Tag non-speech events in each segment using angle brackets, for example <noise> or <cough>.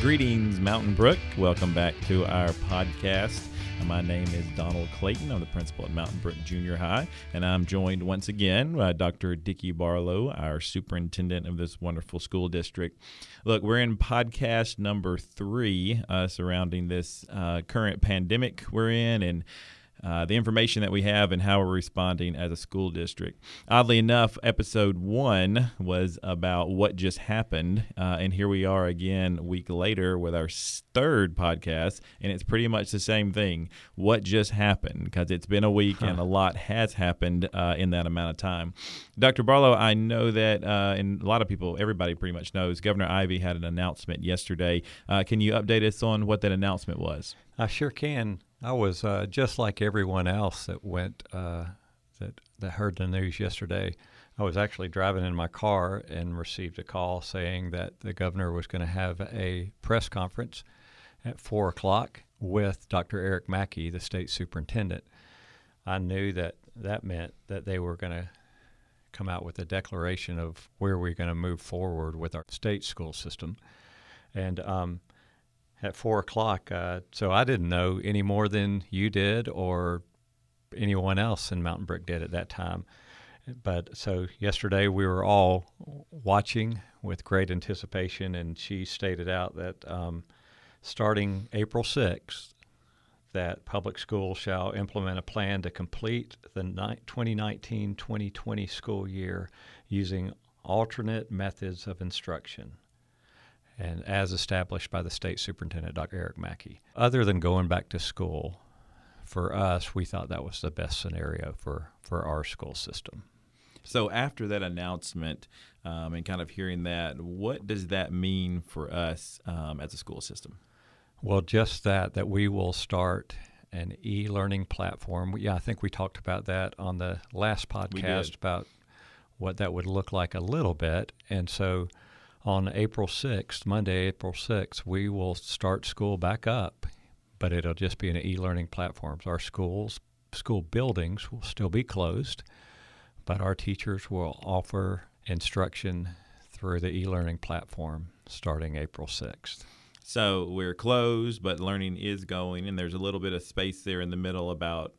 Greetings, Mountain Brook. Welcome back to our podcast. My name is Donald Clayton. I'm the principal at Mountain Brook Junior High, and I'm joined once again by Dr. Dickie Barlow, our superintendent of this wonderful school district. Look, we're in podcast number three uh, surrounding this uh, current pandemic we're in, and uh, the information that we have and how we're responding as a school district. Oddly enough, episode one was about what just happened, uh, and here we are again a week later with our third podcast, and it's pretty much the same thing. What just happened? Because it's been a week huh. and a lot has happened uh, in that amount of time. Dr. Barlow, I know that, uh, and a lot of people, everybody pretty much knows, Governor Ivey had an announcement yesterday. Uh, can you update us on what that announcement was? I sure can. I was uh, just like everyone else that went uh, that that heard the news yesterday. I was actually driving in my car and received a call saying that the governor was going to have a press conference at four o'clock with Dr. Eric Mackey, the state superintendent. I knew that that meant that they were going to come out with a declaration of where we're going to move forward with our state school system. And um, at four o'clock. Uh, so I didn't know any more than you did or anyone else in Mountain Brook did at that time. But so yesterday we were all watching with great anticipation, and she stated out that um, starting April 6th, that public schools shall implement a plan to complete the 2019 2020 school year using alternate methods of instruction and as established by the state superintendent, Dr. Eric Mackey. Other than going back to school, for us, we thought that was the best scenario for, for our school system. So, after that announcement um, and kind of hearing that, what does that mean for us um, as a school system? Well, just that, that we will start an e learning platform. Yeah, I think we talked about that on the last podcast about what that would look like a little bit. And so, on April 6th, Monday, April 6th, we will start school back up, but it'll just be an e-learning platforms. Our schools, school buildings will still be closed, but our teachers will offer instruction through the e-learning platform starting April 6th. So we're closed, but learning is going, and there's a little bit of space there in the middle about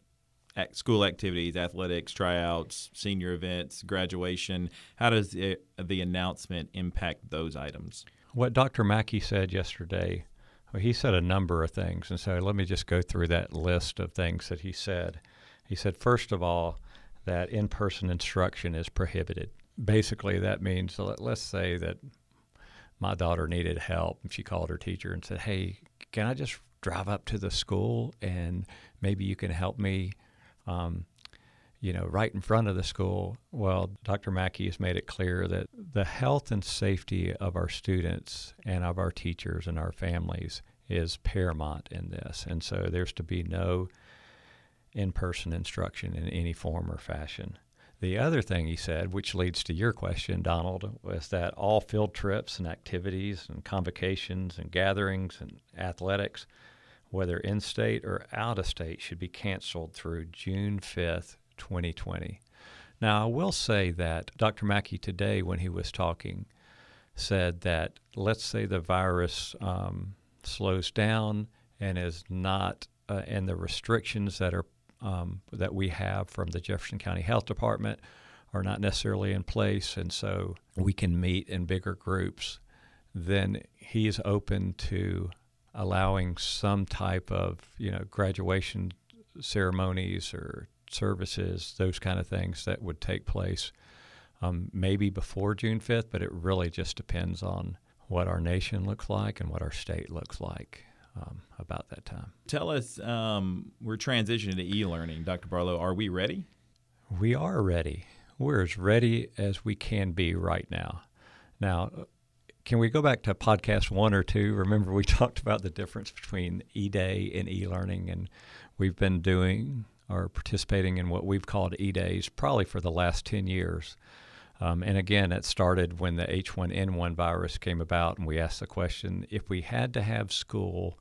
school activities, athletics, tryouts, senior events, graduation. How does it, the announcement impact those items? What Dr. Mackey said yesterday, well, he said a number of things. And so let me just go through that list of things that he said. He said, first of all, that in person instruction is prohibited. Basically, that means, let's say that my daughter needed help and she called her teacher and said, Hey, can I just drive up to the school and maybe you can help me um, you know, right in front of the school. Well, Dr. Mackey has made it clear that the health and safety of our students and of our teachers and our families is paramount in this. And so there's to be no in person instruction in any form or fashion. The other thing he said, which leads to your question, Donald, was that all field trips and activities and convocations and gatherings and athletics whether in state or out of state, should be canceled through June 5th, 2020. Now, I will say that Dr. Mackey today, when he was talking, said that let's say the virus um, slows down and is not, uh, and the restrictions that are um, that we have from the Jefferson County Health Department are not necessarily in place, and so we can meet in bigger groups. Then he's open to allowing some type of you know graduation ceremonies or services, those kind of things that would take place um, maybe before June 5th, but it really just depends on what our nation looks like and what our state looks like um, about that time. Tell us, um, we're transitioning to e learning. Dr. Barlow, are we ready? We are ready. We're as ready as we can be right now. Now, can we go back to podcast one or two? Remember, we <laughs> talked about the difference between e day and e learning, and we've been doing or participating in what we've called e days probably for the last 10 years. Um, and again, it started when the H1N1 virus came about, and we asked the question if we had to have school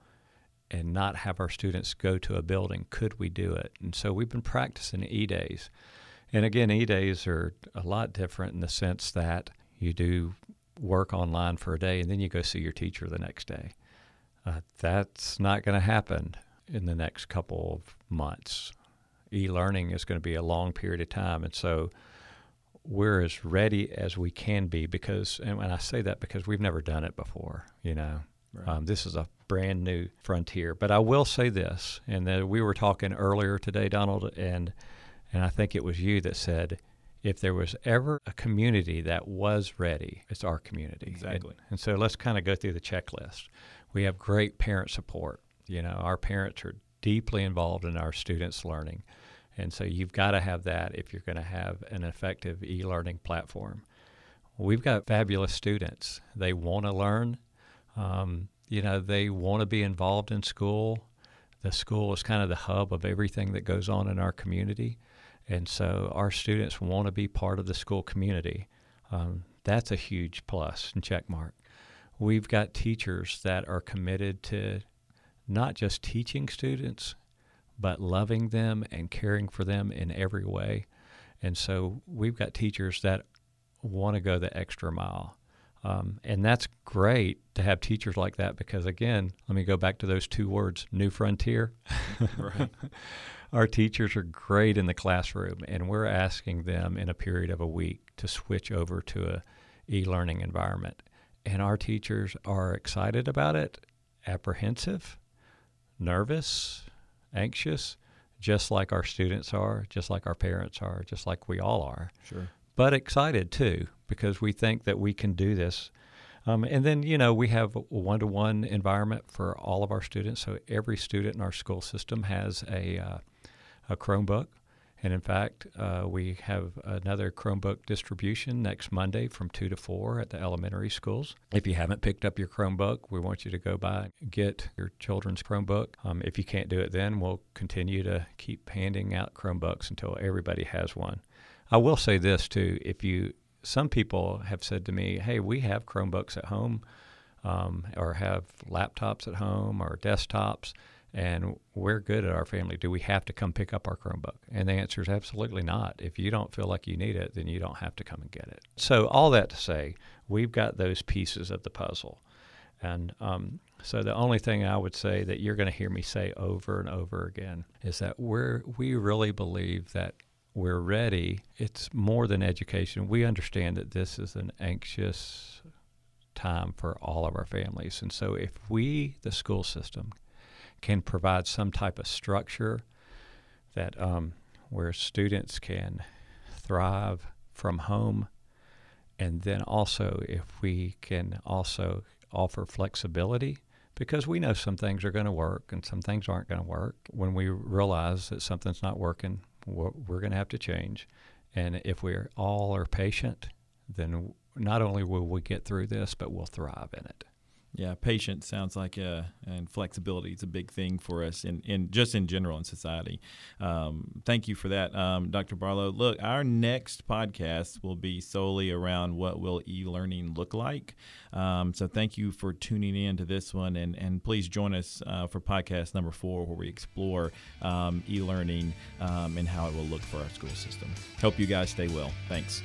and not have our students go to a building, could we do it? And so we've been practicing e days. And again, e days are a lot different in the sense that you do work online for a day and then you go see your teacher the next day. Uh, that's not going to happen in the next couple of months. E learning is going to be a long period of time. And so we're as ready as we can be because, and when I say that because we've never done it before, you know, right. um, this is a brand new frontier. But I will say this, and that we were talking earlier today, Donald, and and I think it was you that said, if there was ever a community that was ready, it's our community. Exactly. And, and so let's kind of go through the checklist. We have great parent support. You know, our parents are deeply involved in our students' learning. And so you've got to have that if you're going to have an effective e learning platform. We've got fabulous students. They want to learn. Um, you know, they want to be involved in school. The school is kind of the hub of everything that goes on in our community. And so our students want to be part of the school community. Um, that's a huge plus and check mark. We've got teachers that are committed to not just teaching students, but loving them and caring for them in every way. And so we've got teachers that want to go the extra mile. Um, and that's great to have teachers like that because, again, let me go back to those two words new frontier. <laughs> right. <laughs> Our teachers are great in the classroom, and we're asking them in a period of a week to switch over to a e-learning environment. And our teachers are excited about it, apprehensive, nervous, anxious, just like our students are, just like our parents are, just like we all are. Sure. But excited too, because we think that we can do this. Um, and then, you know, we have a one to one environment for all of our students. So every student in our school system has a, uh, a Chromebook. And in fact, uh, we have another Chromebook distribution next Monday from 2 to 4 at the elementary schools. If you haven't picked up your Chromebook, we want you to go by get your children's Chromebook. Um, if you can't do it then, we'll continue to keep handing out Chromebooks until everybody has one. I will say this too if you, some people have said to me, hey, we have Chromebooks at home um, or have laptops at home or desktops and we're good at our family. Do we have to come pick up our Chromebook? And the answer is absolutely not. If you don't feel like you need it, then you don't have to come and get it. So, all that to say, we've got those pieces of the puzzle. And um, so, the only thing I would say that you're going to hear me say over and over again is that we're, we really believe that we're ready. It's more than education. We understand that this is an anxious time for all of our families. And so, if we, the school system, can provide some type of structure that um, where students can thrive from home, and then also if we can also offer flexibility because we know some things are going to work and some things aren't going to work. When we realize that something's not working, we're, we're going to have to change. And if we all are patient, then not only will we get through this, but we'll thrive in it. Yeah, patience sounds like uh, and flexibility is a big thing for us in, in just in general in society. Um, thank you for that, um, Dr. Barlow. Look, our next podcast will be solely around what will e-learning look like. Um, so thank you for tuning in to this one, and and please join us uh, for podcast number four, where we explore um, e-learning um, and how it will look for our school system. Hope you guys stay well. Thanks.